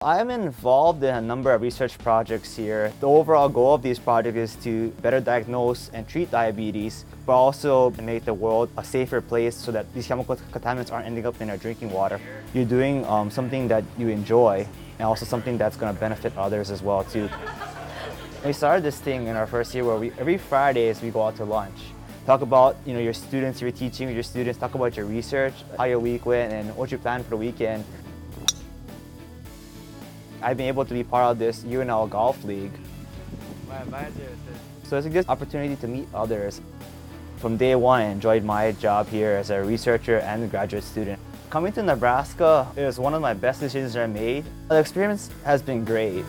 I'm involved in a number of research projects here. The overall goal of these projects is to better diagnose and treat diabetes, but also make the world a safer place so that these chemical contaminants aren't ending up in our drinking water. You're doing um, something that you enjoy and also something that's going to benefit others as well too. We started this thing in our first year where we, every Fridays we go out to lunch. Talk about you know your students you're teaching your students, talk about your research, how your week went and what you plan for the weekend. I've been able to be part of this UNL Golf League. So it's a good opportunity to meet others. From day one, I enjoyed my job here as a researcher and a graduate student. Coming to Nebraska, was one of my best decisions I made. The experience has been great.